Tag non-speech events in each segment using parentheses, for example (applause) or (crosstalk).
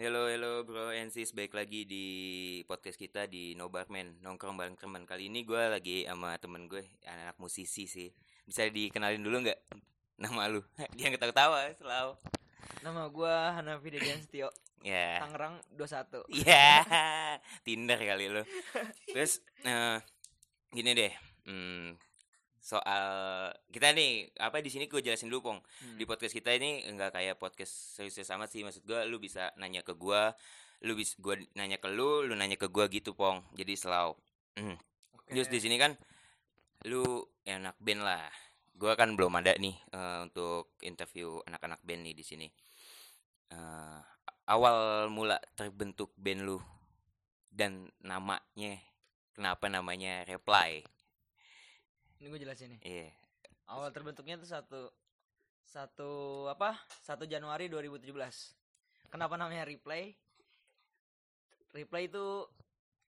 Hello, hello bro and sis, baik lagi di podcast kita di No Barman Nongkrong bareng teman. Kali ini gue lagi sama temen gue, anak musisi sih. Bisa dikenalin dulu nggak? Nama lu? (laughs) Dia ketawa-tawa selalu. Nama gua Hanafi Dedian Setio, Ya, Tangerang 21. ya (laughs) Tinder kali lu. (laughs) Terus, eh, gini deh hmm, Soal kita nih, apa di sini gue jelasin dulu pong Hmm. di podcast kita ini enggak kayak podcast serius sama sih maksud gua lu bisa nanya ke gua lu bisa gua nanya ke lu lu nanya ke gua gitu pong jadi selalu Hmm. Oke. terus di sini kan lu enak band lah gua kan belum ada nih eh, untuk interview anak-anak band nih di sini Eh, awal mula terbentuk band lu dan namanya kenapa namanya reply Ini gue jelasin nih. iya Awal terbentuknya tuh satu satu apa? 1 Januari 2017. Kenapa namanya Replay? Replay itu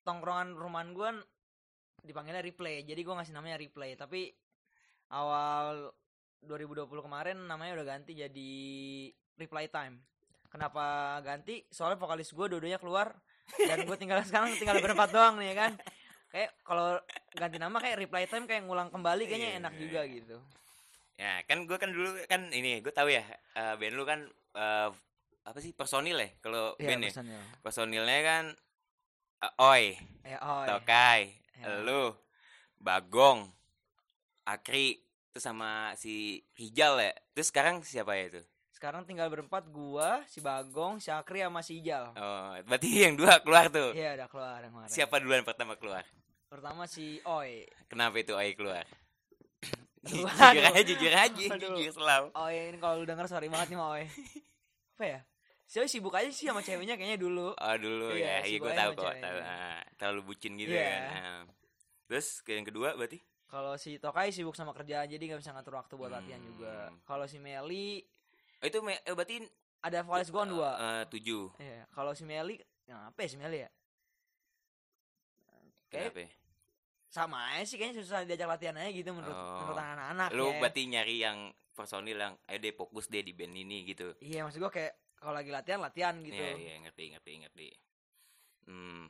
tongkrongan rumahan gue dipanggilnya Replay. Jadi gue ngasih namanya Replay, tapi awal 2020 kemarin namanya udah ganti jadi Reply Time. Kenapa ganti? Soalnya vokalis gue dua-duanya keluar dan gue tinggal (laughs) sekarang tinggal berempat doang nih ya kan. Kayak kalau ganti nama kayak Reply Time kayak ngulang kembali kayaknya Iya. enak juga gitu. Ya kan gue kan dulu kan ini gue tahu ya eh, band lu kan eh, apa sih personil ya kalau Iya, band ya personil. personilnya kan eh, Oi, Ya, oh, iya. Tokai, Ya. lu, Bagong, Akri, terus sama si Rijal ya. Terus sekarang siapa ya itu? Sekarang tinggal berempat gua, si Bagong, si Akri sama si Ijal. Oh, berarti yang dua keluar tuh. Iya, udah keluar yang kemarin. Siapa duluan pertama keluar? Pertama si Oi. Kenapa itu Oi keluar? (coughs) Jujur aja, jujur aja, Aduh. jujur selalu. Oi ini kalau lu denger sorry banget nih sama Oi. Apa ya? Si Oi sibuk aja sih sama ceweknya kayaknya dulu. Oh dulu Iya, ya, si iya gue tahu kok, tahu. Ah, terlalu bucin gitu Iya. kan. Ah. Terus ke yang kedua berarti? Kalau si Tokai sibuk sama kerjaan jadi nggak bisa ngatur waktu buat latihan Hmm. juga. Kalau si Meli Oh, itu me- eh, berarti ada vokalis kan dua. eh, tujuh. Iya, kalau si Meli ya apa ya si Meli ya? Kayak Kenapa? ya? Sama aja sih kayaknya susah diajak latihan aja gitu menurut Oh. menurut anak-anak Lu ya. berarti nyari yang personil yang ayo deh fokus deh di band ini gitu. Iya maksud gua kayak kalau lagi latihan latihan gitu. Iya, iya, ngerti, ngerti, ngerti. Hmm.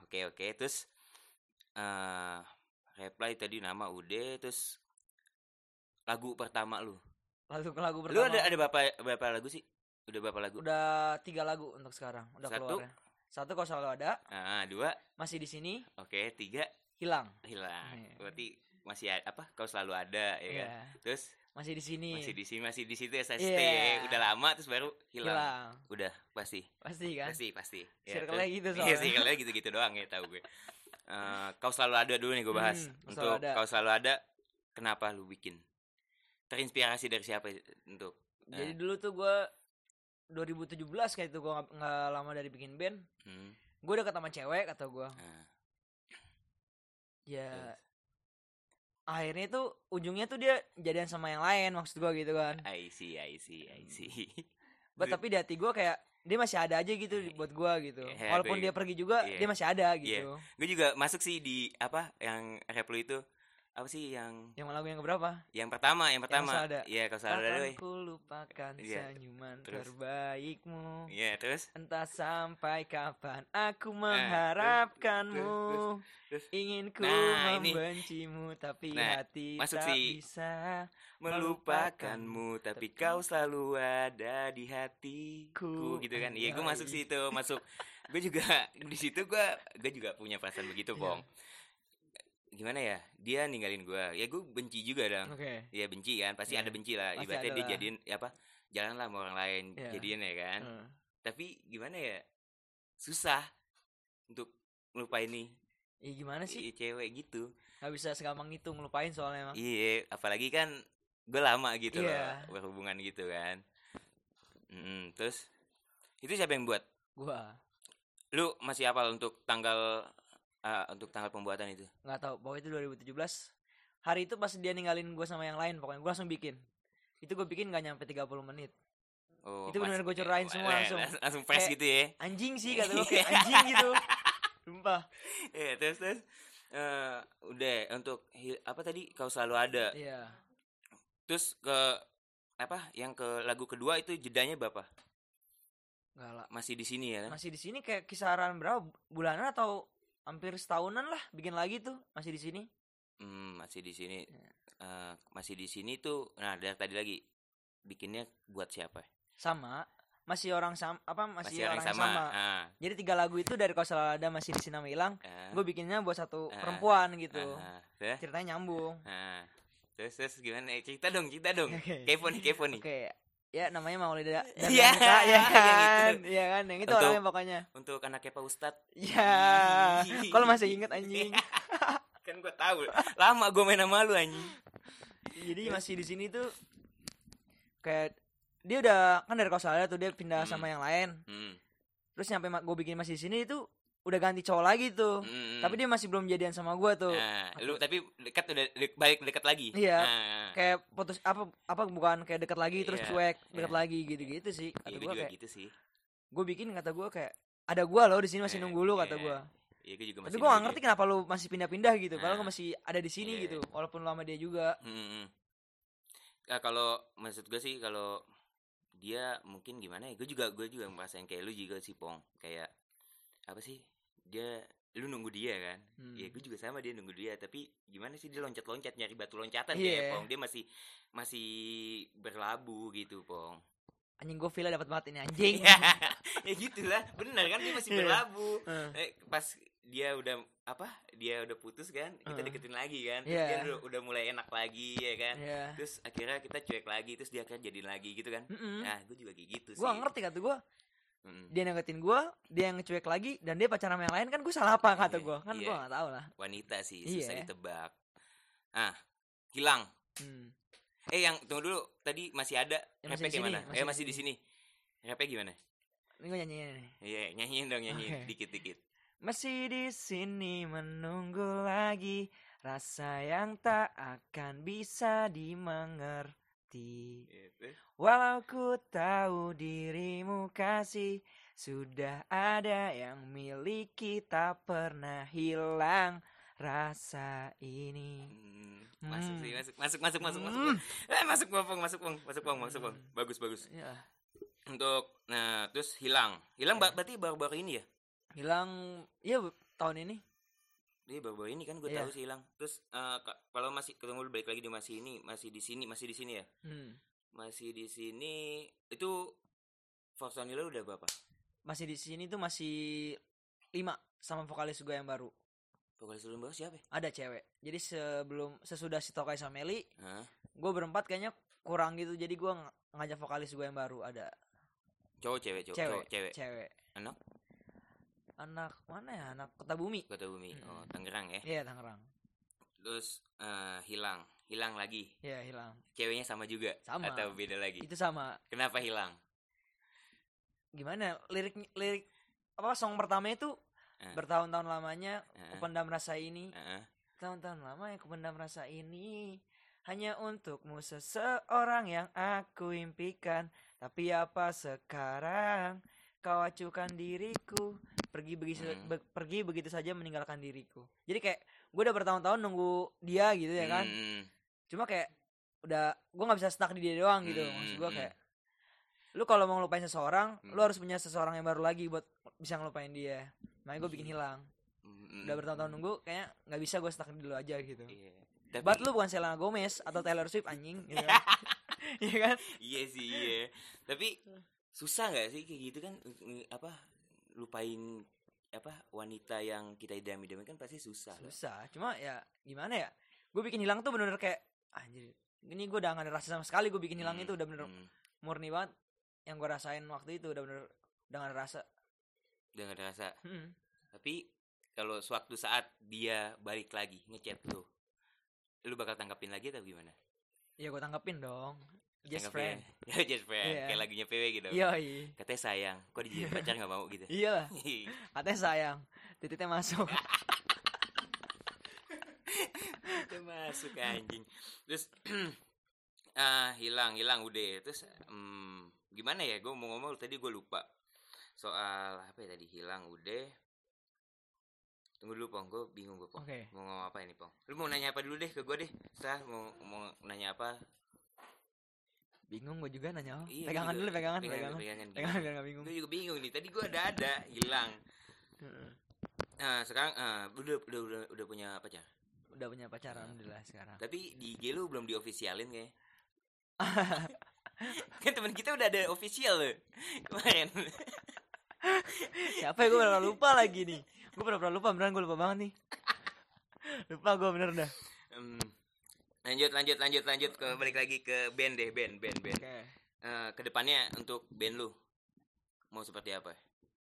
Oke, oke. Terus eh reply tadi nama udah terus lagu pertama lu. Lagu lagu Lu pertama. ada ada berapa berapa lagu sih? Udah berapa lagu? Udah tiga lagu untuk sekarang. Udah Satu. keluar. ya. Satu kalau selalu ada Ah, dua. masih di sini Oke, tiga hilang. hilang. Iya. Berarti masih a- apa? Kau selalu ada ya kan? Iya. Terus Masih di sini. masih di sini masih di situ SST Iya. udah lama terus baru hilang. hilang. Udah pasti. Pasti kan? Pasti, pasti. Circle-nya terus- gitu (laughs) Iya, soalnya. circle-nya gitu-gitu doang ya tahu gue. Eh, kau selalu ada dulu nih gue bahas. Hmm, untuk Selalu Ada. kau selalu ada, kenapa lu bikin? Terinspirasi dari siapa untuk? Jadi Eh. dulu tuh gua 2017 kayak itu gua nggak- lama dari bikin band. Hmm, Gue deket sama cewek kata gua. nah, Ya terus. akhirnya tuh ujungnya tuh dia jadian sama yang lain maksud gua gitu kan. I see, I see, I see. But, tapi di hati gua kayak dia masih ada aja gitu buat gua gitu. Iya, Walaupun gue- dia pergi juga iya. dia masih ada gitu. gue juga masuk sih di apa yang rap lu itu apa sih yang Yang lagu yang keberapa? yang pertama yang pertama selalu ada. iya kau selalu ada Akan weh. ku lupakan Iya. senyuman Terus? terbaikmu iya terus Entah sampai kapan aku Nah, mengharapkanmu terus, terus. Ingin ku Nah, ini. membencimu Tapi Nah, hati masuk tak sih. bisa melupakanmu tapi kau selalu ada di hatiku Ku. gitu kan iya gue masuk situ masuk gue juga di situ gue gue juga punya perasaan begitu Iya. bong gimana ya dia ninggalin gue ya gue benci juga dong Oke. Ya benci kan? Pasti Iya. ada benci lah. Pasti ibaratnya dia jadiin ya apa jalan lah sama orang lain Iya. jadian ya kan? Hmm. tapi gimana ya susah untuk ngelupain nih. Iya gimana sih? I- cewek gitu. Gak bisa segampang itu ngelupain soalnya emang. Iya apalagi kan gue lama gitu Iya. loh berhubungan gitu kan. Mm, terus itu siapa yang buat? Gua. Lu masih hafal untuk tanggal ah, untuk tanggal pembuatan itu. Nggak tahu Pokoknya itu 2017 Hari itu pas dia ninggalin gue sama yang lain Pokoknya gue langsung bikin. Itu gue bikin gak nyampe 30 menit. Oh, Itu bener pas- gua curain semua langsung. (laughs) langsung Kayak- gitu ya. Anjing sih kata gue (laughs) anjing gitu. Sumpah. Iya, terus terus. Eh, udah untuk apa tadi? Kau selalu ada. Iya. Terus ke apa yang ke lagu kedua itu jedanya berapa? Enggak lah. masih di sini ya kan? Masih di sini kayak kisaran berapa? Bulanan atau hampir setahunan lah bikin lagi tuh masih di sini. Hmm, masih di sini Iya. Eh, masih di sini tuh nah dari tadi lagi bikinnya buat siapa Sama masih orang sama apa masih, masih orang orang, sama, sama. Ah, Jadi tiga lagu itu dari salah ada masih di sini hilang. ah, Gue bikinnya buat satu Ah. perempuan gitu. ah, terus Ceritanya nyambung. ah. terus terus gimana Eh, cerita dong cerita dong (laughs) kepo nih kepo nih Oke. Ya namanya Maulida dan Iya, Wanita, (laughs) ya kan? itu. Iya kan? Yang itu Untuk- orangnya pokoknya. untuk anaknya Pak Ustad Ya. Kalau masih inget anjing. kan gue tahu lama gue main sama lu anjing Jadi masih di sini tuh kayak dia udah kan dari Australia tuh dia pindah Hmm. sama yang lain. hmm. Terus nyampe gue bikin masih di sini itu udah ganti cowok lagi tuh. hmm. Tapi dia masih belum jadian sama gue tuh. nah, lu tapi dekat udah de- balik dekat lagi Iya. nah, Kayak putus apa apa bukan kayak deket lagi terus Iya, cuek, deket iya. lagi gitu-gitu sih. Kata iya, gue juga kayak gitu sih gue bikin kata gue kayak ada gue loh di sini masih Eh, nunggu lu kata iya. gue. iya gue juga Tapi masih gue gak ngerti kenapa lu masih pindah-pindah gitu. Padahal Nah. gue masih ada di sini Iya. gitu. Walaupun lu sama dia juga. Hmm. Nah, kalau maksud gue sih kalau dia mungkin gimana ya gue juga gue juga ngerasain kayak lu juga sih pong kayak apa sih dia lu nunggu dia kan Hmm. ya gue juga sama dia nunggu dia tapi gimana sih dia loncat-loncat nyari batu loncatan Iya. kayak pong dia masih masih berlabuh gitu pong Anjing gue feel dapat banget ini (laughs) anjing. ya gitulah bener kan dia masih Iya. berlabuh Eh. eh, pas dia udah apa dia udah putus kan kita Eh. deketin lagi kan terus Iya. dia udah, udah mulai enak lagi ya kan Iya. terus akhirnya kita cuek lagi terus dia akan jadi lagi gitu kan Mm-mm. nah gue juga kayak gitu Gue sih gak ngerti kata gue Mm. dia ngeketin gue dia yang ngecuek lagi dan dia pacaran sama yang lain kan gue salah apa kata Iya, gue kan iya. gue gak tahu lah. Wanita sih Iya. susah ditebak. Ah hilang. Hmm. eh yang tunggu dulu. Tadi masih ada Ya, masih di sini, gimana masih eh di masih di sini. rapnya gimana? Ini gue nyanyiin iya nyanyiin dong nyanyiin. Oke. (laughs) dikit dikit. Masih di sini menunggu lagi. Rasa yang tak akan bisa dimengerti Gitu. walau ku tahu dirimu kasih sudah ada yang milik kita pernah hilang rasa ini Hmm, masuk sih Hmm. masuk masuk masuk masuk masuk Hmm. eh masuk bang masuk bang masuk bang masuk bang Hmm. bagus bagus Ya, untuk nah terus hilang hilang Iya. berarti baru-baru ini ya hilang Bu, tahun ini Iya baru-baru ini kan gue Iya. tahu sih hilang terus ka- kalau masih ketemu balik lagi di masih ini masih di sini masih di sini ya hmm. masih di sini itu personil udah berapa masih di sini tuh masih lima sama vokalis gue yang baru vokalis lu yang baru siapa ya? ada cewek jadi sebelum sesudah si Tokai sama Meli Hah? gue berempat kayaknya kurang gitu jadi gue ng- ngajak vokalis gue yang baru ada cowok cewek cowok cewek cowok, cewek cewek Anak? Anak mana ya? Anak kota bumi? Kota bumi. Mm-mm. oh Tangerang ya? Iya Tangerang. Terus eh, hilang. Hilang lagi. Iya hilang. Ceweknya sama juga? Sama. atau beda lagi? Itu sama. Kenapa hilang? Gimana? Lirik lirik apa song pertama itu Eh. bertahun-tahun lamanya Heeh. kupendam rasa ini. Heeh. tahun-tahun lama yang kupendam rasa ini. Hanya untukmu seseorang yang aku impikan. Tapi apa sekarang? Kau acukan diriku pergi begitu Hmm. be- pergi begitu saja meninggalkan diriku jadi kayak gue udah bertahun-tahun nunggu dia gitu ya kan Hmm, cuma kayak udah gue nggak bisa stuck di dia doang gitu Hmm, maksud gue hmm. kayak lu kalau mau ngelupain seseorang Hmm. lu harus punya seseorang yang baru lagi buat bisa ngelupain dia makanya gue bikin hilang hmm, udah bertahun-tahun nunggu kayaknya nggak bisa gue stuck dulu aja gitu iya. Tapi, lu bukan Selena Gomez atau Taylor Swift anjing gitu kan. (laughs) (laughs) Iya kan? iya sih iya tapi susah nggak sih kayak gitu kan apa lupain apa wanita yang kita idam-idamkan kan pasti susah lah. Susah. Cuma ya gimana ya? Gue bikin hilang tuh bener-bener kayak anjir. Ini gue udah gak ada rasa sama sekali gue bikin hilang Hmm, itu udah bener hmm. murni banget. Yang gue rasain waktu itu udah bener udah gak ada rasa. udah gak ada rasa Hmm. tapi kalau suatu saat dia balik lagi ngechat lu lu bakal tangkapin lagi atau gimana Ya gue tanggepin dong. Just friend. ya just (laughs) friend Iya. kayak lagunya PW gitu Iya, iya. katanya sayang kok dijadiin pacar gak mau gitu Iya (laughs) lah. Katanya sayang. Titiknya masuk. itu masuk anjing terus (clears throat) ah hilang hilang udah terus em, gimana ya gue mau ngomong tadi gue lupa soal apa ya tadi hilang udah tunggu dulu pong gue bingung gue pong Oke. mau ngomong apa ini pong lu mau nanya apa dulu deh ke gue deh setelah mau mau nanya apa bingung gue juga nanya oh, Iya, pegangan dulu pegangan Pegangan, pegangan. pegangan, pegangan biar nggak bingung. Gue juga bingung nih. Tadi gue ada ada hilang. Nah sekarang ah, udah, udah udah udah punya pacar. udah punya pacar alhamdulillah sekarang. Tapi di IG lu belum diofisialin kayak. (laughs) kan teman kita udah ada official loh kemarin. siapa ya? Gue pernah lupa lagi nih. Gue pernah pernah lupa beneran gue lupa banget nih. (laughs) Lupa gue bener dah. Em, lanjut lanjut lanjut lanjut ke balik lagi ke band deh band band band. oke Eh, ke depannya untuk band lu mau seperti apa?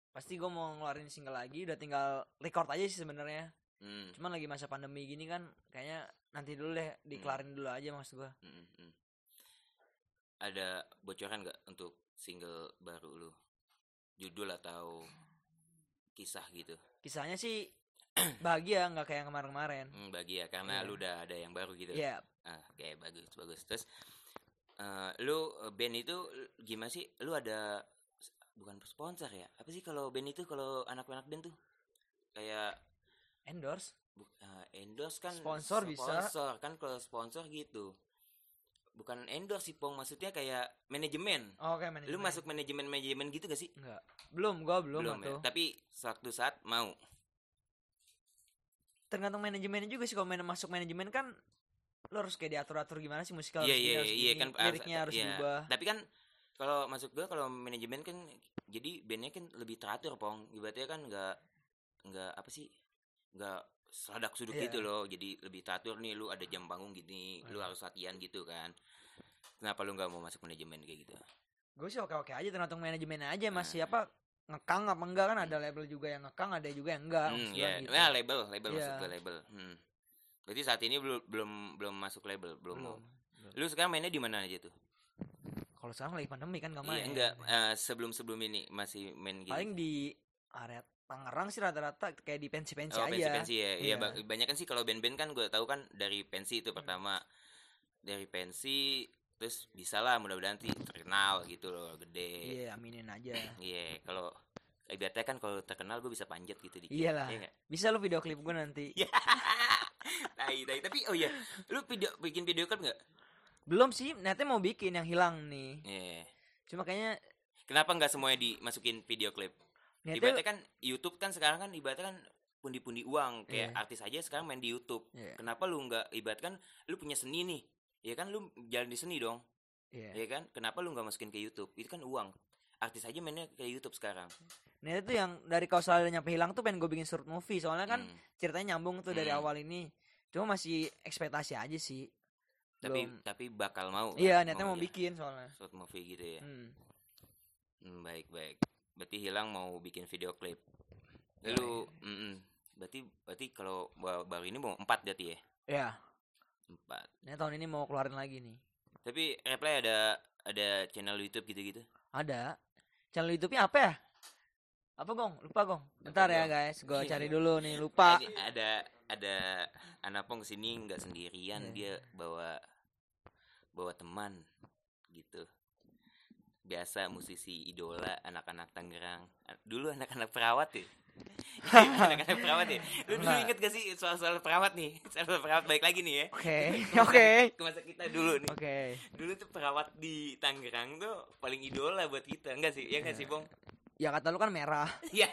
pasti gue mau ngeluarin single lagi udah tinggal record aja sih sebenarnya Hmm, cuman lagi masa pandemi gini kan kayaknya nanti dulu deh dikelarin dulu aja maksud gue hmm, hmm. Ada bocoran nggak untuk single baru lu? Judul atau kisah gitu? kisahnya sih (clears throat) bahagia nggak kayak yang kemarin-kemarin Hmm, bagi ya karena Iya. lu udah ada yang baru gitu. Iya, Ah, oke bagus bagus. Terus eh, lu eh, band itu gimana sih? Lu ada bukan sponsor ya? Apa sih kalau band itu kalau anak-anak band tuh kayak endorse bu- eh, endorse kan Sponsor bisa. sponsor kan kalau sponsor gitu. Bukan endorse sih Pong, maksudnya kayak manajemen. oh, oke manajemen Lu masuk manajemen manajemen gitu gak sih? enggak belum gue belum, Belum ya. Tapi suatu saat mau. Tergantung manajemennya juga sih kalau main masuk manajemen kan lo harus kayak diatur atur gimana sih musikal Iya gini, iya harus iya gini, kan liriknya harus iya. diubah Tapi kan kalau masuk gua kalau manajemen kan jadi bandnya kan lebih teratur pong. Ibaratnya kan nggak nggak apa sih nggak seladak suduk Iya. gitu loh. Jadi lebih teratur nih lu ada jam panggung gini, lu Iya. harus latihan gitu kan. Kenapa lu nggak mau masuk manajemen kayak gitu? gue sih oke oke aja tergantung manajemennya aja Nah. masih apa ngekang apa enggak kan ada label juga yang ngekang ada juga yang enggak Hmm, maksud gua ya, gitu. nah, label, label Iya. masuk ke label. Hmm. Berarti saat ini belum belum belum masuk label, belum, belum Lu sekarang mainnya di mana aja tuh? kalau sekarang lagi pandemi kan nggak main Iya, enggak eh, sebelum-sebelum ini masih main gitu. paling di area Tangerang sih rata-rata kayak di pensi-pensi Oh, aja pensi-pensi ya. Iya, Iya. Hmm. ba- banyak kan sih kalau band-band kan gue tahu kan dari pensi itu pertama. Dari pensi terus bisa lah mudah-mudahan nanti terkenal gitu loh, gede. iya aminin aja (clears throat) Iya, kalau ibaratnya kan kalau terkenal gue bisa panjat gitu dikit. Iyalah. Iya nggak? bisa lu video klip gue nanti Iya. tai, (laughs) tai. Tapi oh iya, lu video bikin video klip nggak? belum sih niatnya mau bikin yang hilang nih Iya. cuma kayaknya Kenapa nggak semuanya dimasukin video klip? Ibaratnya kan YouTube kan sekarang kan ibaratnya kan pundi-pundi uang kayak Iya. artis aja sekarang main di YouTube. Iya. Kenapa lu nggak ibaratkan lu punya seni nih? Ya kan lu jalan di seni dong. Iya. Ya kan? Kenapa lu nggak masukin ke YouTube? Itu kan uang. Artis aja mainnya ke YouTube sekarang. Nah itu yang dari kau selalu nyampe hilang tuh pengen gue bikin short movie soalnya kan Hmm. ceritanya nyambung tuh dari Hmm. awal ini. Cuma masih ekspektasi aja sih. Tapi Belum. tapi bakal mau. kan? Iya niatnya mau ya? bikin soalnya. short movie gitu ya. Hmm. Hmm, baik baik. Berarti hilang mau bikin video klip. Ya, Lu, mm-mm. berarti berarti kalau ba- baru ini mau empat berarti ya? Ya. Empat. Nah tahun ini mau keluarin lagi nih. Tapi Reply ada ada channel YouTube gitu-gitu. Ada. Channel YouTube-nya apa ya? Apa gong? Lupa gong. Bentar ya Gong. guys, gue Iya. cari dulu nih. Lupa. Ini ada ada Anapong ke sini nggak sendirian Iya. dia bawa bawa teman gitu biasa musisi idola anak-anak Tangerang dulu anak-anak perawat ya (laughs) anak-anak perawat ya lu dulu Enggak. inget gak sih soal-soal perawat nih (laughs) soal perawat baik lagi nih ya Oke. (laughs) Oke. ke masa kita dulu nih Oke. dulu tuh perawat di Tangerang tuh paling idola buat kita enggak sih ya enggak Iya. sih bong Ya kata lu kan merah. ya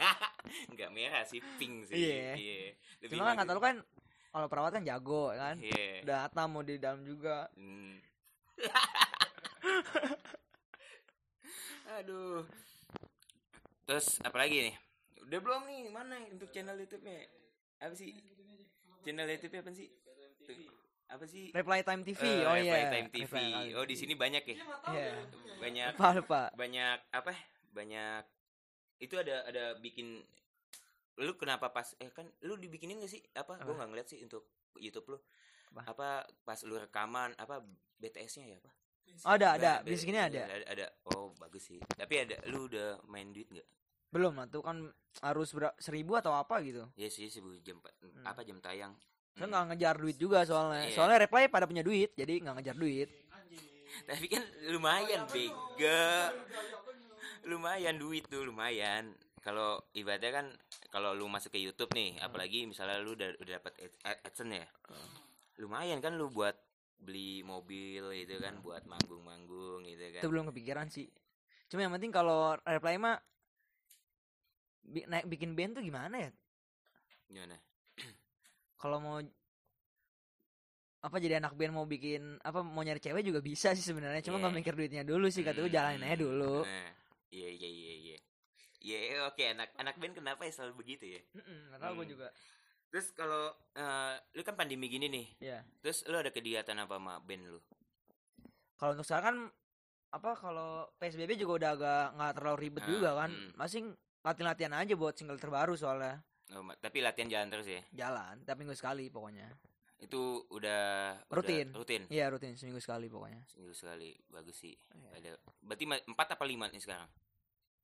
enggak merah sih pink sih Iya. Lebih Cuma kan kata lu kan kalau perawat kan jago kan. iya Data mau di dalam juga. Hmm. Aduh. Terus apa lagi nih? Udah belum nih? Mana untuk channel YouTube-nya? Apa sih? Channel YouTube apa sih? Apa sih? Reply Time TV. Eh, oh Reply iya. Time TV. Reply Time Oh, di TV. sini banyak ya? Iya. Banyak Lupa lupa. banyak apa? Banyak itu ada ada bikin lu kenapa pas eh kan lu dibikinin gak sih apa gue Apa? nggak ngeliat sih untuk YouTube lu Apa? apa pas lu rekaman apa BTS-nya ya apa ada ada. Di sini ba- ada. ada. ada. Oh, bagus sih. Tapi ada lu udah main duit nggak? Belum lah tuh kan harus ber- seribu atau apa gitu. Ya sih, sih jam empat- apa jam tayang. Saya Hmm. nggak ngejar duit juga soalnya. Iya. Soalnya reply pada punya duit, jadi nggak ngejar duit. (laughs) Tapi kan lumayan bega. Lumayan duit tuh, lumayan. Kalau ibaratnya kan kalau lu masuk ke YouTube nih, apalagi misalnya lu udah udah dapat ad- AdSense ya. Lumayan kan lu buat beli mobil gitu kan buat manggung-manggung gitu kan. Itu belum kepikiran sih. Cuma yang penting kalau reply mah bi- naik bikin band tuh gimana ya? Gimana? (clears throat) Kalau mau apa jadi anak band mau bikin apa mau nyari cewek juga bisa sih sebenarnya. Cuma nggak Iya. mikir duitnya dulu sih kata gue Hmm, jalanin aja dulu. Nah iya iya iya iya. Iya oke. Anak anak band kenapa ya selalu begitu ya? Mm-mm, nggak tahu gue Hmm. juga terus kalau eh, lu kan pandemi gini nih. Ya terus lu ada kegiatan apa sama band lu? Kalau untuk sekarang kan apa kalau psbb juga udah agak nggak terlalu ribet Ah, juga kan. hmm. masing latihan-latihan aja buat single terbaru soalnya. Oh, tapi latihan jalan terus ya? Jalan tiap minggu sekali pokoknya. Itu udah udah Rutin. rutin? Iya rutin seminggu sekali pokoknya. Seminggu sekali bagus sih. Iya. ada berarti ma- empat apa lima nih sekarang?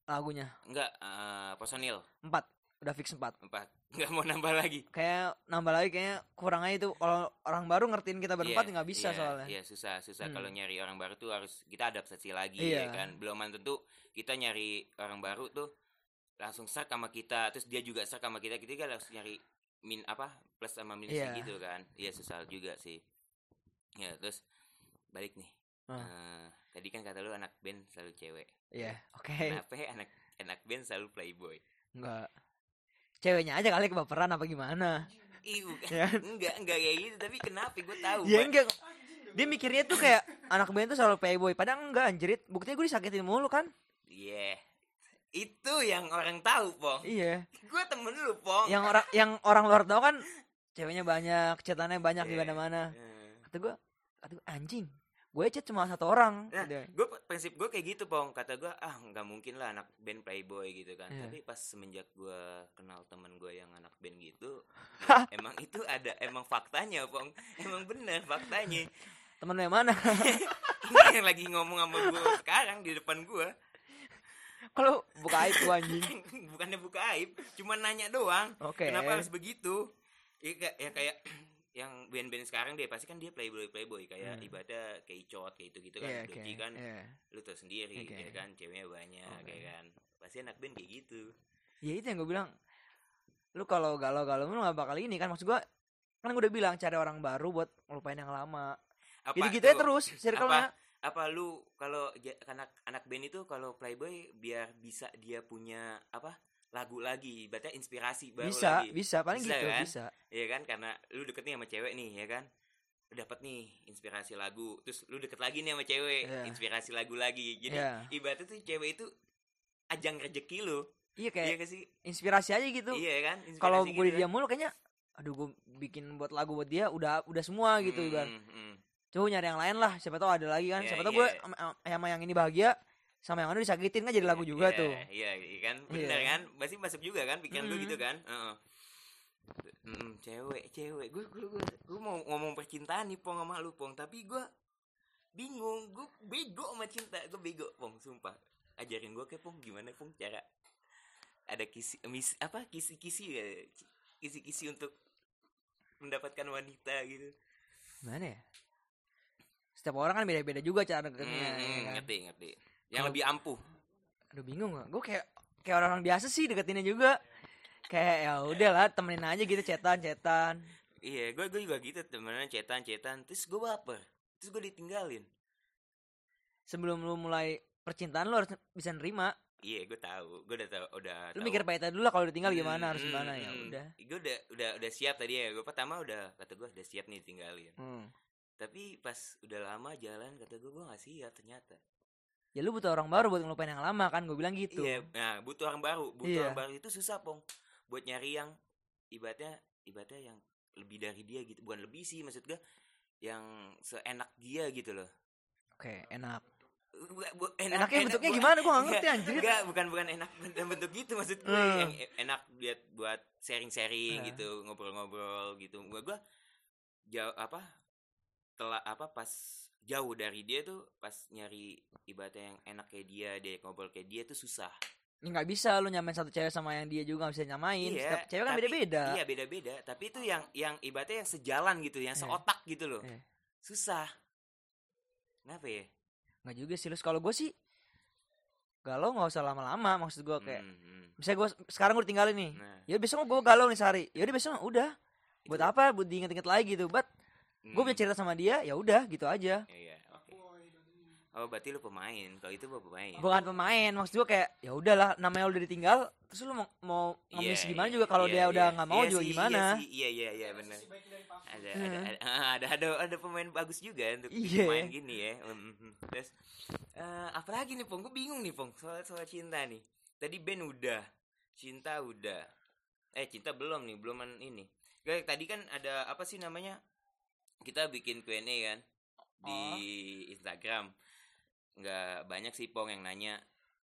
Lagunya. Enggak eh, personil? Empat udah fix empat empat (laughs) nggak mau nambah lagi kayak nambah lagi kayaknya kurang aja itu kalau orang baru ngertiin kita berempat Iya, nggak bisa iya, soalnya Iya susah susah Hmm. kalau nyari orang baru tuh harus kita adaptasi lagi Iya. ya kan. Belum tentu kita nyari orang baru tuh langsung serk sama kita, terus dia juga serk sama kita, kita kan harus nyari min apa plus sama minusnya Iya. gitu kan. Iya susah juga sih. Ya terus balik nih. Ah. Eh, tadi kan kata lu anak band selalu cewek. iya oke Kenapa ya anak anak band selalu playboy? nggak ceweknya aja kali kebaperan apa gimana Ih. (laughs) Ya. enggak enggak kayak gitu, tapi kenapa gue tahu. ya enggak dia mikirnya tuh kayak anak band tuh selalu playboy padahal enggak anjrit buktinya gue disakitin mulu kan Iya. Itu yang orang tahu, Pong. iya Gue temen lu, Pong. yang orang yang orang luar tahu kan ceweknya banyak chatannya banyak di Iya. mana-mana Eh. kata gue kata gue anjing gue chat cuma satu orang Nah, gue prinsip gue kayak gitu pong. Kata gue ah nggak mungkin lah anak band playboy gitu kan. Iya. tapi pas semenjak gue kenal temen gue yang anak band gitu (laughs) emang itu ada emang faktanya pong. Emang bener faktanya. (laughs) Temen lu yang mana? (laughs) Ini yang lagi ngomong sama gue sekarang di depan gue. Kalau buka aib gue anjing. Bukannya buka aib cuma nanya doang. Oke. Kenapa harus begitu? Ya, ya kayak (clears throat) yang band-band sekarang dia pasti kan dia playboy playboy kayak Hmm. ibadah kayak icot kayak itu gitu kan Doji oke. kan Iya. lu tau sendiri Oke. ya kan ceweknya banyak Oke. kayak kan pasti anak band kayak gitu ya itu yang gue bilang lu kalau galau-galau lu gak bakal ini kan maksud gue kan gue udah bilang cari orang baru buat ngelupain yang lama apa jadi gitu ya terus circle-nya apa lu kalau anak anak band itu kalau playboy biar bisa dia punya apa lagu lagi berarti inspirasi baru bisa lagi. bisa paling Bisa gitu kan? bisa. Ya kan? Karena lu deket nih sama cewek nih ya kan? Dapat nih inspirasi lagu terus lu deket lagi nih sama cewek Iya. inspirasi lagu lagi. Jadi Iya. ibaratnya tuh cewek itu ajang rezeki lu. Iya iya kayak gak sih? inspirasi aja gitu. Iya kan? Kalau gue gitu dia mulu kayaknya aduh gue bikin buat lagu buat dia udah udah semua gitu Hmm, ibarat hmm, coba nyari yang lain lah siapa tahu ada lagi kan. Iya, siapa tahu iya. gue sama yang ini bahagia sama yang anu disakitin kan jadi lagu juga Iya, tuh Iya, iya kan, benar Iya. kan, pasti masuk juga kan, pikiran lu Mm. gitu kan. Heeh. Mm, cewek, cewek, gue, gue, gue, gue mau ngomong percintaan nih pong sama lu pong, tapi gue bingung, gue bego sama cinta, gue bego pong, sumpah. Ajarin gue kayak pong gimana pong cara ada kisi, mis, apa kisi-kisi ya, kisi-kisi untuk mendapatkan wanita gitu. gimana ya setiap orang kan beda-beda juga cara deketnya Hmm, ya hmm, kan? ngerti, ngerti. Yang lebih ampuh. aduh bingung gak gue kayak kayak orang-orang biasa sih deketinnya juga kayak ya udah lah temenin aja gitu cetan cetan Iya, gue gue juga gitu temenan cetan cetan, terus gue baper, terus gue ditinggalin. sebelum lu mulai percintaan lu harus bisa nerima Iya, gue tahu, gue udah tahu, udah. lu tahu. mikir pahitnya dulu lah kalau ditinggal gimana harus Hmm, gimana hmm, ya hmm. udah Gue udah udah udah siap tadi ya. Gue pertama udah kata gue udah siap nih tinggalin. Hmm. Tapi pas udah lama jalan kata gue gue gak siap ternyata. Ya lu butuh orang baru buat ngelupain yang lama kan gue bilang gitu Iya, nah butuh orang baru. Butuh Iya. orang baru itu susah pong. Buat nyari yang ibaratnya ibaratnya yang lebih dari dia gitu. Bukan lebih sih maksud gue yang seenak dia gitu loh. oke enak Bu- bu- enaknya bentuknya bu- gimana gue gak (laughs) ngerti Enggak, anjir Enggak, bukan bukan enak dalam bentuk gitu maksud gue Hmm. yang e- enak buat buat sharing-sharing gitu, ngobrol-ngobrol gitu. Gua gua jauh apa telah apa pas jauh dari dia tuh pas nyari ibaratnya yang enak kayak dia, dia ngobrol kayak dia tuh susah. ini nggak bisa lu nyamain satu cewek sama yang dia juga gak bisa nyamain Iya, setiap cewek kan tapi- beda-beda Iya, beda-beda, tapi itu yang yang ibaratnya yang sejalan gitu, yang Iya. seotak gitu loh. Iya. Susah. Kenapa ya? nggak juga sih lu kalau gue sih galau nggak usah lama-lama maksud gue kayak Hmm, hmm. misalnya gue sekarang gue ditinggalin nih Nah, ya besok gue galau nih sehari ya udah besok udah buat Itu- apa buat diinget-inget lagi gitu but gue punya cerita sama dia ya udah gitu aja Iya, oke. Oh, berarti lu pemain. Kalau itu gua pemain. bukan pemain maksud gue kayak ya udahlah namanya udah ditinggal terus lu mau mau ngemis Iya, gimana iya, juga kalau iya, dia udah iya. nggak mau Iya juga sih, gimana Iya, iya, iya, iya, benar. Ada, ada, Hmm. (laughs) ada, ada, ada, pemain bagus juga untuk Iya. main gini ya. Mm, mm. Terus, eh, apa lagi nih, Pong? Gue bingung nih, Pong, soal soal cinta nih. Tadi band udah, cinta udah. Eh, cinta belum nih, belum ini. Kayak tadi kan ada apa sih namanya? Kita bikin Q&A kan di Oh. Instagram. Nggak banyak sih, Pong, yang nanya.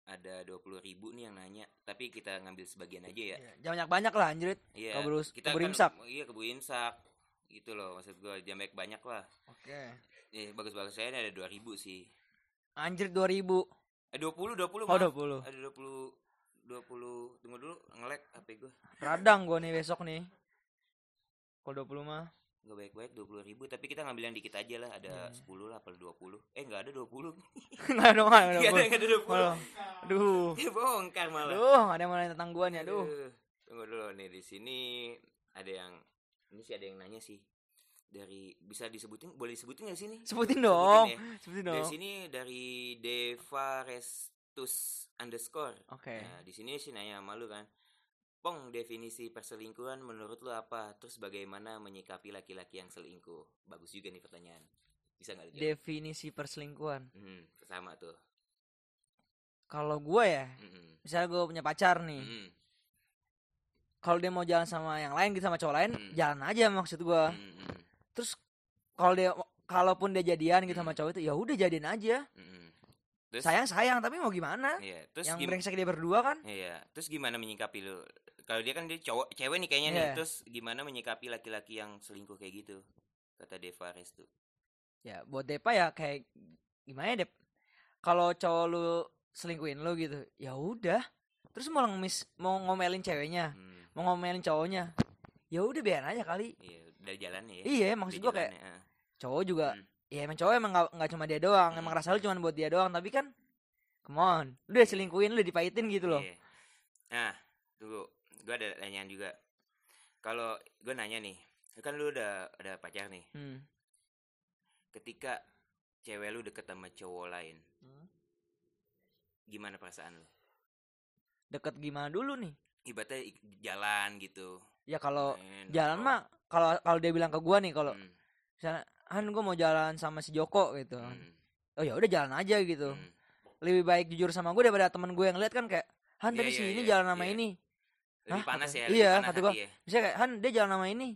Ada 20 ribu nih yang nanya. Tapi kita ngambil sebagian aja ya. Iya, jangan banyak banyak lah anjrit Iya. Keburu- kita keburu kan- imsak. Iya, keburu imsak. Gitu loh maksud gue. Jangan banyak banyak lah. oke Eh, bagus-bagus saya ada 2000 sih. anjrit 2000 Eh 20 20 oh maaf. 20 Ada 20 20 tunggu dulu nge-lag HP gue. radang gue nih besok nih kalau 20 mah Gak baik-baik 20 ribu Tapi kita ngambil yang dikit aja lah. Ada Iya. 10 lah Apa 20 Eh gak ada 20 (laughs) nggak ada nggak ada Gak ada nggak gak ada 20 ada aduh. (laughs) Eh, Bongkar malah. Aduh nggak ada yang mau nanya tentang gua nih aduh. Aduh. Tunggu dulu nih di sini Ada yang Ini sih ada yang nanya sih. Dari Bisa disebutin Boleh disebutin gak sih nih? Sebutin dong ya. sebutin Dari dong. sini dari Devarestus underscore. oke. Nah, di sini sih nanya sama lu kan. Pong, definisi perselingkuhan menurut lu apa? Terus bagaimana menyikapi laki-laki yang selingkuh? Bagus juga nih pertanyaan. Bisa nggak lu jawab? definisi perselingkuhan Hmm, sama tuh. kalau gue ya Mm-mm. misalnya gue punya pacar nih Mm-mm. kalau dia mau jalan sama yang lain gitu sama cowok lain Hmm. jalan aja maksud gue Mm-mm. terus kalau dia kalaupun dia jadian gitu Hmm. sama cowok itu ya udah jadian aja Mm-mm. Terus, sayang sayang tapi mau gimana Iya, terus yang gim- brengsek dia berdua kan Iya, terus gimana menyikapi lu? Kalau dia kan dia cowok, cewek nih kayaknya nih. Iya. Terus gimana menyikapi laki-laki yang selingkuh kayak gitu? Kata Devares tuh. ya buat Depa ya kayak gimana ya Dep kalau cowok lu selingkuhin lu gitu ya udah terus mau ngemis mau ngomelin ceweknya Hmm, mau ngomelin cowoknya ya udah biar aja kali iya, udah jalan ya. iya maksud Udah gua kayak ah. cowok juga Hmm. Ya emang cowok emang nggak nggak cuma dia doang Hmm. emang rasa lu cuma buat dia doang tapi kan come on lu udah selingkuhin lu dipahitin gitu loh Iya. Nah, tunggu, gue ada pertanyaan juga. Kalau gue nanya nih, kan lu udah ada pacar nih. Hmm. Ketika cewek lu deket sama cowok lain, Hmm. gimana perasaan lu? deket gimana dulu nih Ibaratnya jalan gitu. ya kalau jalan mah kalau kalau dia bilang ke gua nih kalau Hmm, misalnya Han gue mau jalan sama si Joko gitu hmm, oh ya udah jalan aja gitu hmm. lebih baik jujur sama gue daripada temen gue yang lihat kan kayak Han Iya, tadi iya, si ini iya, jalan sama iya. ini Lebih Hah? panas Kata- ya, iya, panas kata gua. hati ya. kayak Han dia jalan sama ini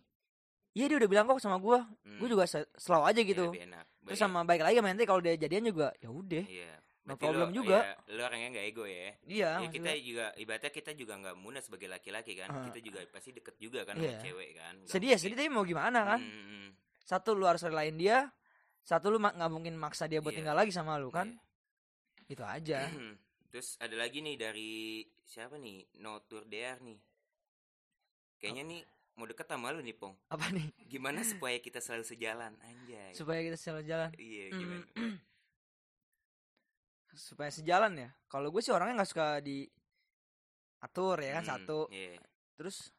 iya dia udah bilang kok sama gue Hmm, gue juga slow aja iya, gitu enak. terus sama baik lagi sama nanti kalau dia jadian juga ya udah Iya. No problem lu- juga. iya, lu orangnya nggak ego ya. iya Ya, kita juga ibaratnya kita juga nggak mudah sebagai laki-laki kan. Ah. Kita juga pasti deket juga kan Iya. sama cewek kan. Sedih ya sedih tapi mau gimana kan Hmm, hmm, satu lu harus relain dia satu lu nggak mungkin maksa dia buat Iya. tinggal lagi sama lu kan Iya. itu aja Terus ada lagi nih dari siapa nih? Notur DR nih. Kayaknya nih mau deket sama lu nih, Pong. apa nih Gimana (laughs) supaya kita selalu sejalan? Anjay. supaya kita selalu jalan iya, Mm. gimana? (clears throat) supaya sejalan ya kalau gue sih orangnya nggak suka di atur ya kan Hmm, satu Iya. terus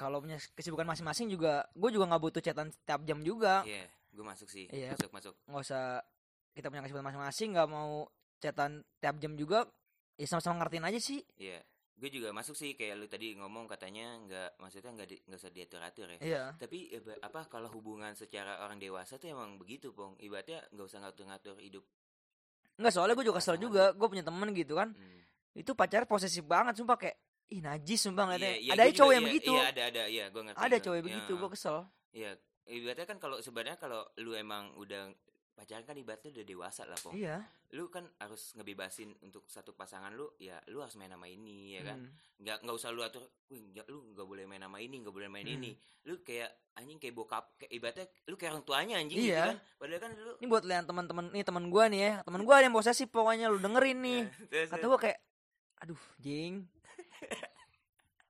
kalau punya kesibukan masing-masing juga gue juga nggak butuh chatan setiap jam juga Iya, gue masuk sih. Iya. Masuk, masuk. nggak usah kita punya kesibukan masing-masing nggak mau chatan tiap jam juga ya sama-sama ngertiin aja sih Iya. Gue juga masuk sih kayak lu tadi ngomong katanya nggak maksudnya nggak di- nggak usah diatur-atur ya. iya Tapi ya, apa kalau hubungan secara orang dewasa tuh emang begitu, Pong. Ibaratnya nggak usah ngatur-ngatur hidup. nggak soalnya gue juga kesel juga gue punya temen gitu kan Hmm. itu pacar posesif banget sumpah kayak ih najis sumpah ngeliatnya Iya, iya, ada gua cowok juga- yang iya, begitu Iya, ada ada, iya, gue ngerti. ada gua. cowok yang begitu gue kesel Iya, ibaratnya kan kalau sebenarnya kalau lu emang udah pacaran kan ibaratnya udah dewasa lah, Pong. iya Lu kan harus ngebebasin untuk satu pasangan lu, ya lu harus main sama ini ya kan. Hmm. Nggak nggak usah lu atur, nggak- lu nggak boleh main sama ini, nggak boleh main Hmm. ini. Lu kayak anjing kayak bokap, kayak ibaratnya lu kayak orang tuanya anjing Iya. gitu kan. Padahal kan lu ini buat lihat teman-teman nih teman gue nih ya teman gue ada yang posesif pokoknya lu dengerin nih (laughs) kata gue kayak aduh jing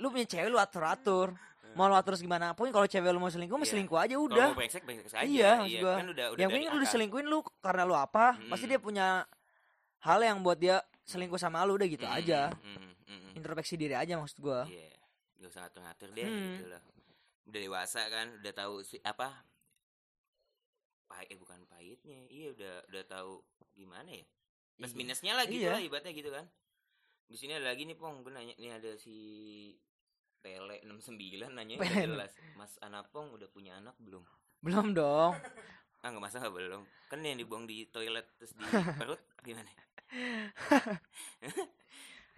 lu punya cewek lu atur atur mau lu atur gimana pun kalau cewek lu mau selingkuh mau Iya. selingkuh aja udah mau brengsek brengsek aja. Iya, maksud gua. kan udah udah yang penting lu akal. diselingkuhin lu karena lu apa pasti Mm. dia punya hal yang buat dia selingkuh sama lu udah gitu Mm, aja mm, mm, mm. introspeksi diri aja maksud gue Iya, gak usah ngatur-ngatur deh Hmm. gitu lah. Udah dewasa kan, udah tahu si apa pahit eh bukan pahitnya iya udah udah tahu gimana ya plus Iya. minusnya lah gitu Iya. lah ibaratnya gitu kan di sini ada lagi nih pong gue nanya nih ada si Pele 69 nanya jelas. Mas Anapong udah punya anak belum? Belum dong. Ah nggak masalah belum. Kan yang dibuang di toilet terus di (laughs) perut gimana? (laughs)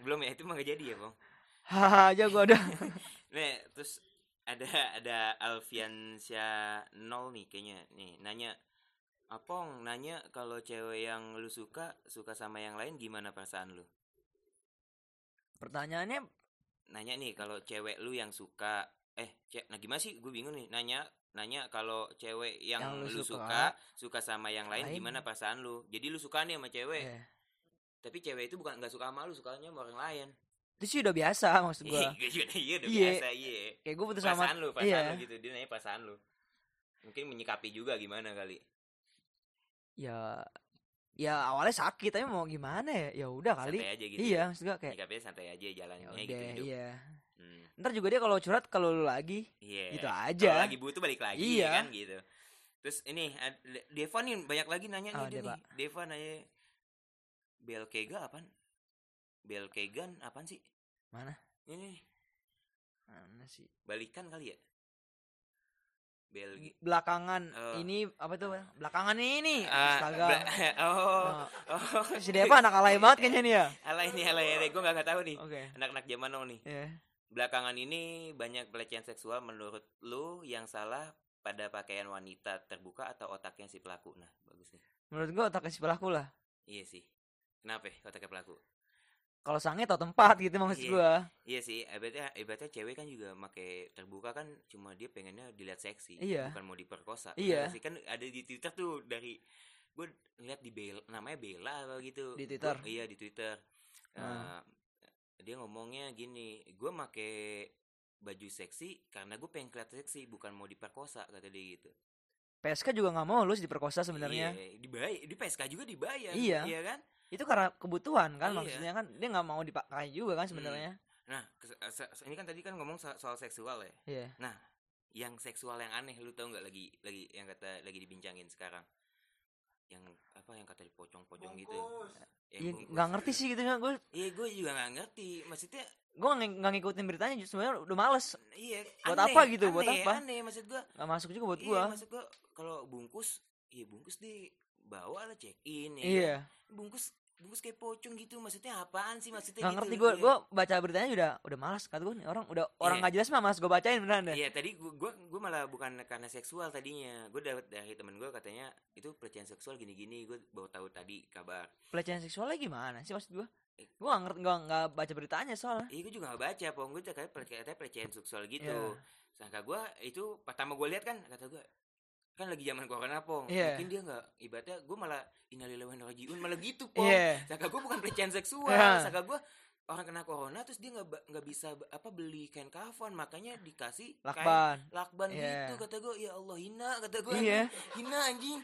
Belum ya? Itu mah gak jadi ya pong hahaha aja gua udah. (laughs) Nih, terus ada ada Alfiansyah nol nih kayaknya. Nih nanya Apong nanya kalau cewek yang lu suka suka sama yang lain gimana perasaan lu? pertanyaannya Nanya nih kalau cewek lu yang suka eh cek nah gimana sih gue bingung nih nanya nanya kalau cewek yang, Yang lu lu suka, suka suka sama yang lain lain. gimana perasaan lu? Jadi lu suka nih sama cewek, eh, tapi cewek itu bukan nggak suka sama lu, sukanya sama orang lain. itu sih udah biasa maksud gua (laughs) Iya, juga iya udah Iya. biasa, iya. kayak gua putus sama perasaan lu, perasaan iya lu gitu. Dia nanya perasaan lu. Mungkin menyikapi juga gimana kali. ya ya awalnya sakit tapi mau gimana ya ya udah kali Santai aja gitu. iya ya. maksud gua kayak Nyikapnya santai aja ya jalannya udah gitu hidup. iya Hmm. ntar juga dia kalau curhat kalau lu lagi Iya. gitu aja lagi butuh balik lagi Iya. kan gitu. Terus ini Deva nih banyak lagi nanya nih Oh, dia Deva. nih. Deva nanya Belkega apaan? Belkegan apaan sih? Mana? Ini mana sih balikan kali ya? Belgi belakangan Oh. ini apa tuh belakangan ini Ah, astaga bela- (laughs) oh, Nah, oh, si Deva anak alay banget kayaknya nih ya (laughs) alay nih alay, alay. gue nggak nggak tahu nih. oke Anak-anak zaman now nih. ya Belakangan ini banyak pelecehan seksual menurut lu yang salah pada pakaian wanita terbuka atau otaknya si pelaku. Nah, bagus nih. menurut gua otak si pelaku lah Iya sih. Kenapa ya otaknya pelaku? Kalau sange tau tempat gitu maksud Iya. gua Iya sih, ibaratnya, ibaratnya cewek kan juga make terbuka kan cuma dia pengennya dilihat seksi, Iya. bukan mau diperkosa. Iya. Sih kan ada di Twitter tuh dari gue lihat di Bella, namanya Bella apa gitu. Di Gua- Twitter? iya di Twitter. Ah. Eh, dia ngomongnya gini, gue make baju seksi karena gue pengen kelihatan seksi, bukan mau diperkosa kata dia gitu. PSK juga nggak mau lu diperkosa sebenarnya Iya, dibayar, di PSK juga dibayar. Iya. Iya kan? Itu karena kebutuhan kan Iya. maksudnya kan dia nggak mau dipakai juga kan sebenarnya. Nah, se- se- ini kan tadi kan ngomong so- soal seksual ya. iya. Yang seksual yang aneh lu tau nggak lagi lagi yang kata lagi dibincangin sekarang? Yang apa yang kata dipocong-pocong gitu. Yang bungkus. nggak ngerti sih gitu kan gue iya gue juga nggak ngerti. Maksudnya gue nggak nggak ngikutin beritanya justru sebenarnya udah males. Iya Buat aneh, apa gitu, buat aneh, apa? aneh maksud gue nggak masuk juga buat iya gua. maksud gue kalau bungkus iya bungkus di bawa lah check in ya iya. kan? bungkus bungkus kayak pocong gitu maksudnya apaan sih maksudnya nggak gitu ngerti gue gue baca beritanya udah udah malas kata gue nih orang udah orang Iya. nggak jelas mah malas gue bacain beneran deh Iya tadi gua gua, gua malah bukan karena seksual tadinya. Gue dapat dari temen gue katanya itu pelecehan seksual gini-gini. Gue baru tahu tadi kabar. pelecehan seksualnya gimana sih maksud gue Eh. gue nggak ngerti nggak nggak baca beritanya soalnya Iya gue juga gak baca, pong gue katanya pelecehan, seksual gitu. Iya. Sangka gue itu pertama gue lihat kan kata gue kan lagi zaman corona pong. Iya. Mungkin dia nggak ibaratnya gue malah ilaihi rajiun malah gitu pong. iya Sangka gue bukan pelecehan seksual. Iya. Sangka gue orang kena corona terus dia nggak nggak bisa apa beli kain kafan makanya dikasih kain lakban lakban Iya. gitu kata gue ya Allah hina kata gue Iya. hina anjing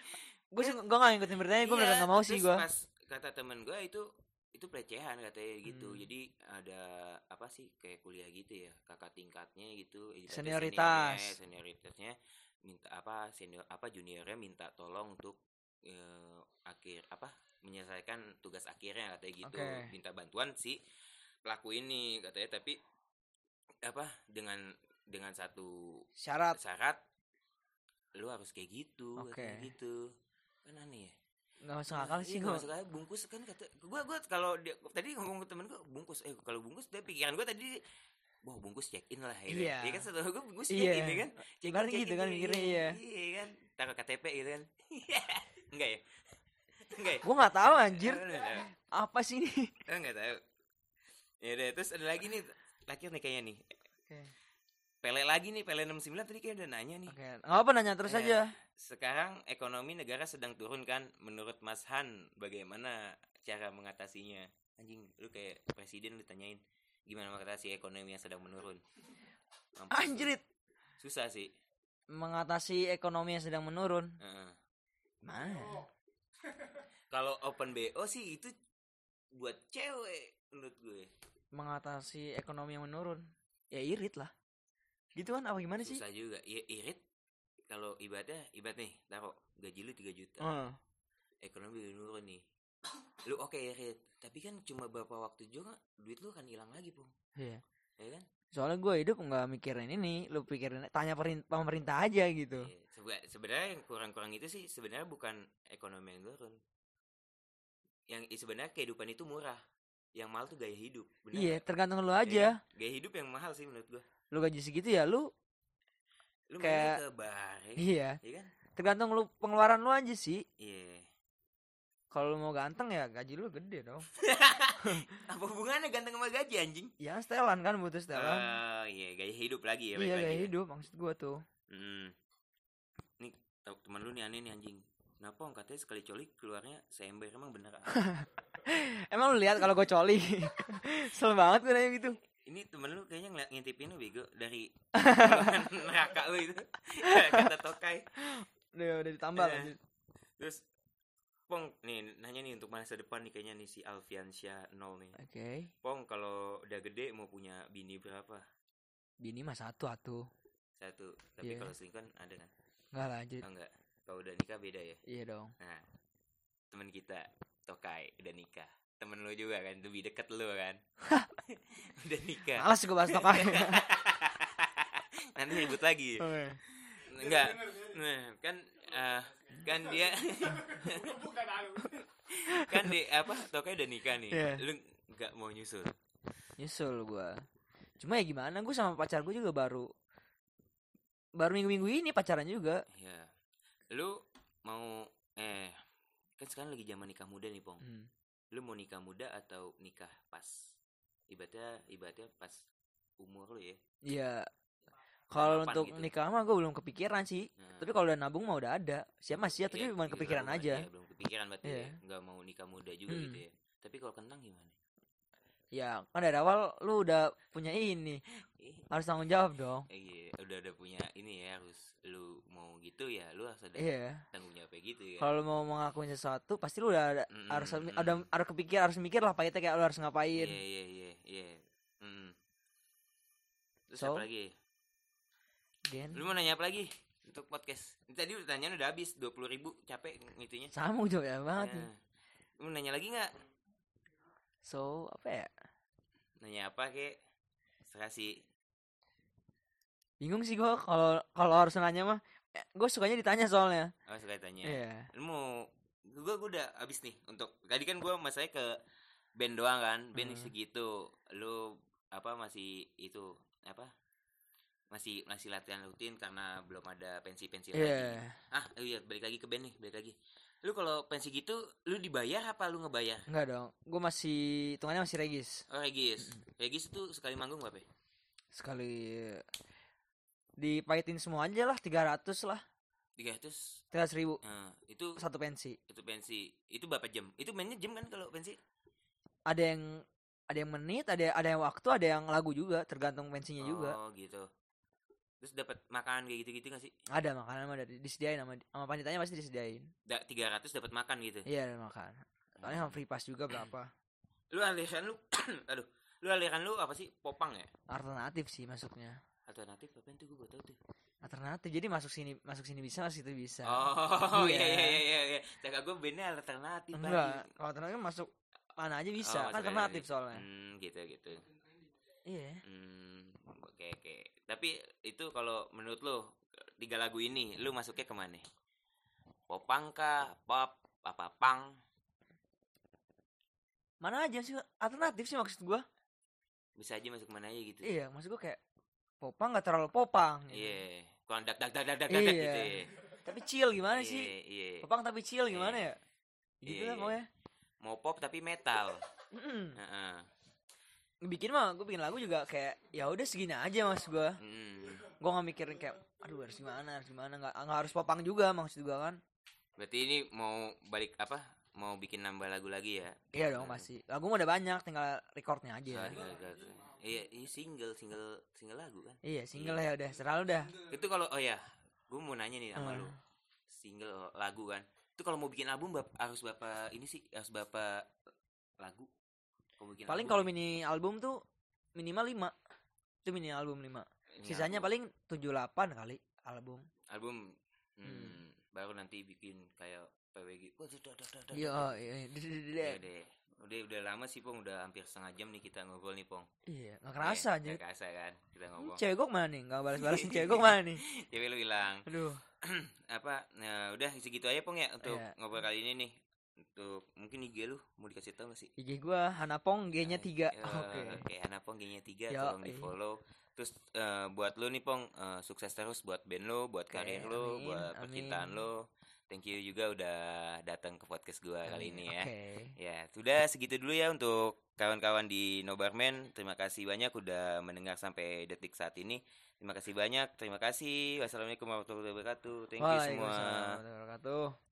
gue sih gue nggak ngikutin beritanya gue beneran nggak mau sih gue pas kata temen gue itu itu pelecehan katanya gitu Hmm. jadi ada apa sih kayak kuliah gitu ya kakak tingkatnya gitu Senioritas. seniornya, senioritasnya minta apa senior apa juniornya minta tolong untuk eh, akhir apa menyelesaikan tugas akhirnya katanya gitu. Oke. minta bantuan si pelaku ini katanya. Tapi apa dengan dengan satu syarat. syarat lu harus kayak gitu Oke. katanya gitu. Kan aneh ya. Nggak masuk akal sih Iya, gue nggak masuk akal. bungkus kan kata gua gua kalau dia tadi ngomong ke temen gua bungkus. Eh kalau bungkus dia pikiran gua tadi wah bungkus check in lah ya Iya. kan setelah gua bungkus check Iya. in ya kan? Check Ibaratnya gitu kan mikirnya, iya. iya kan? Taruh KTP gitu kan? (laughs) Enggak ya? Enggak ya? Gue nggak tahu anjir. Apa sih ini? Enggak tahu. Ya udah terus ada lagi nih terakhir nih kayaknya nih. Oke. Pele lagi nih Pele 69 tadi kayak udah nanya nih. Oke. Nggak apa nanya terus Eh, aja. Sekarang ekonomi negara sedang turun kan Menurut Mas Han Bagaimana cara mengatasinya? Anjing lu kayak presiden lu tanyain Gimana mengatasi ekonomi yang sedang menurun? Mampus anjrit. Susah sih. Mengatasi ekonomi yang sedang menurun. Heeh. mana? (laughs) Kalau open BO sih itu Buat cewek Menurut gue. Mengatasi ekonomi yang menurun. Ya irit lah. Gitu kan? Apa gimana sih? Susah juga. Ya, Irit. Kalau ibadah ibadah nih taruh gaji lu 3 juta. Heeh. ekonomi udah nurun nih lu oke ya Rit. tapi kan cuma beberapa waktu juga duit lu kan hilang lagi pung Iya. ya kan Soalnya gue hidup nggak mikirin ini, lu pikirin tanya pemerintah aja gitu. Iya, sebe- sebenarnya yang kurang-kurang itu sih sebenarnya bukan ekonomi yang turun yang sebenarnya kehidupan itu murah yang mahal tuh gaya hidup bener Iya, tergantung lu Iya aja. kan? gaya hidup yang mahal sih menurut gua Lu gaji segitu ya lu lu Kayak- ke bar ya, iya, iya kan tergantung lu pengeluaran lu aja sih. iya Kalau lu mau ganteng ya gaji lu gede dong. (laughs) apa hubungannya ganteng sama gaji anjing Ya setelan kan butuh setelan. Ah, iya gaya hidup lagi ya iya, gaya lagi ya. hidup maksud gua tuh. Hmm. Nih te- teman lu nih aneh nih anjing. Kenapa orang katanya sekali coli keluarnya seember emang bener? ah? (laughs) Emang lu lihat kalau gue coli? (laughs) Sel banget gue nanya gitu. Ini temen lu kayaknya ngeliat ngintipin lu bego dari neraka lu itu. Kata tokai. Udah, udah ditambah Eh. lanjut. Terus Pong nih nanya nih untuk masa depan nih kayaknya nih si Alfiansyah nol nih. Oke. Pong kalau udah gede mau punya bini berapa? Bini mah satu atuh. Satu. Tapi Iya. kalau selingkuh ada kan? Enggak lanjut. Oh enggak. Kalau udah nikah beda ya. Iya dong. Nah, temen kita Tokai udah nikah. Temen lu juga kan, lebih deket lu kan. (laughs) udah nikah. Males gue bahas tokai. (laughs) Nanti ribut lagi. Oke. Enggak. Nah, kan eh, kan dia (laughs) kan di apa Tokai udah nikah nih. Iya. Lu nggak mau nyusul. Nyusul gua. Cuma ya gimana gue sama pacar gue juga baru baru minggu-minggu ini pacaran juga. Ya. Lu mau eh kan sekarang lagi zaman nikah muda nih, Pong. Hmm. Lu mau nikah muda atau nikah pas? Ibaratnya ibaratnya pas umur lu ya. Iya. Kalau untuk gitu. nikah mah gue belum kepikiran sih. Nah, Tapi kalau udah nabung mah udah ada. Siapa masih ya, tapi Iya, cuma iya, kepikiran belum- aja. iya, belum kepikiran berarti Iya. ya. Nggak mau nikah muda juga Hmm. gitu ya. Tapi kalau kentang gimana? Ya, kan dari awal lu udah punya ini. Eh, Harus tanggung jawab dong. iya, udah ada punya ini ya harus lu mau gitu ya, lu harus ada Iya. tanggung jawabnya gitu ya. Kalau mau ngelakuin sesuatu pasti lu udah ada, Mm, harus mm, ada harus kepikir, harus mikir lah pahitnya kayak lu harus ngapain. Iya, iya, iya, iya. Terus So? apa lagi? Den. Lu mau nanya apa lagi untuk podcast? Tadi pertanyaan udah habis 20 ribu capek ngitunya. Sama jawab ya banget. Nah, lu mau nanya lagi nggak? So, apa ya? Nanya apa kek? Serasi. Bingung sih gua kalau kalau harus nanya mah. Gue sukanya ditanya soalnya. Oh, suka tanya. Iya. lu mau gue gue udah habis nih untuk tadi kan gue masalahnya ke band doang kan band Hmm. segitu lu apa masih itu apa masih masih latihan rutin karena belum ada pensi pensi lagi ah iya balik lagi ke band nih balik lagi lu kalau pensi gitu lu dibayar apa lu ngebayar Enggak dong. Gue masih hitungannya masih regis. oh regis regis itu sekali manggung berapa ya? Sekali dipahitin semua aja lah 300 lah. tiga ratus 300 ribu nah, itu satu pensi. itu pensi itu berapa jam itu mainnya jam kan kalau pensi Ada yang ada yang menit, ada ada yang waktu, ada yang lagu juga, tergantung pensinya juga. oh gitu terus dapat makanan kayak gitu gitu gak sih Ada makanan mah dari disediain sama sama panitanya pasti disediain. da, 300 dapat makan gitu Iya, ada makan. Soalnya sama free pass juga berapa? (clears throat) lu aliran lu (clears throat) aduh lu aliran lu apa sih popang ya Alternatif sih masuknya. alternatif apa itu gue gak tau tuh Alternatif. Jadi masuk sini masuk sini bisa, masuk situ bisa. oh (laughs) Iya. iya iya iya iya jaga gue bandnya alternatif Enggak, kalau alternatif masuk mana aja bisa. Oh, kan alternatif soalnya. hmm gitu gitu Iya. hmm oke oke tapi itu kalau menurut lu tiga lagu ini lu masuknya ke mana popang kah pop apa pang Mana aja sih alternatif sih maksud gua. bisa aja masuk mana aja gitu Iya, maksud gua kayak popang nggak terlalu popang. gitu. iya kurang dak dak dak dak dak dak Iya. gitu ya Tapi chill gimana iya sih? iya Popang tapi chill gimana ya? Gitu Iya, lah iya. pokoknya. mau pop tapi metal Mm-mm. Heeh. Bikin mah gue bikin lagu juga kayak ya udah segini aja mas gua. Hmm. Gue nggak mikirin kayak aduh harus gimana harus gimana nggak nggak harus popang juga maksud gua kan. Berarti ini mau balik apa? Mau bikin nambah lagu lagi ya? Iya dong pasti. Lagu udah banyak tinggal recordnya aja. Tinggal- tinggal- Iya, ini single, single, single lagu kan? Iya single ya udah selalu dah. Itu kalau oh ya, gue mau nanya nih sama Hmm. lu. Single lagu kan? Itu kalau mau bikin album bap- harus berapa ini sih? Harus berapa lagu? Bikin Paling kalau mini album tuh minimal 5 Itu mini album 5 Ini Sisanya album. paling 7 8 kali album. album hmm, Hmm. baru nanti bikin kayak PWG Iya, iya, Iya udah udah lama sih pong udah hampir setengah jam nih kita ngobrol nih pong Iya, nggak kerasa Iya, aja. nggak kerasa kan kita ngobrol Cewek gue mana nih? Nggak balas-balasin cewek gue mana nih? (laughs) cewek lu hilang Aduh. (clears throat) apa nah udah segitu aja pong ya untuk Iya. ngobrol kali ini nih untuk mungkin IG lu mau dikasih tahu gak sih IG gue Hanapong G-nya 3. Ya, (laughs) Oke. Oke, Hana Pong G-nya 3 Yo, tolong iya. di follow. Terus eh, buat lu nih Pong eh, sukses terus buat band lu, buat Oke, karir lu, amin, buat amin. percintaan lu. Thank you juga udah datang ke podcast gua kali ini ya. Oke. Ya, sudah segitu dulu ya untuk kawan-kawan di Nobarman. Terima kasih banyak udah mendengar sampai detik saat ini. Terima kasih banyak. Terima kasih. Wassalamualaikum warahmatullahi wabarakatuh. Thank you semua. Warahmatullahi wabarakatuh.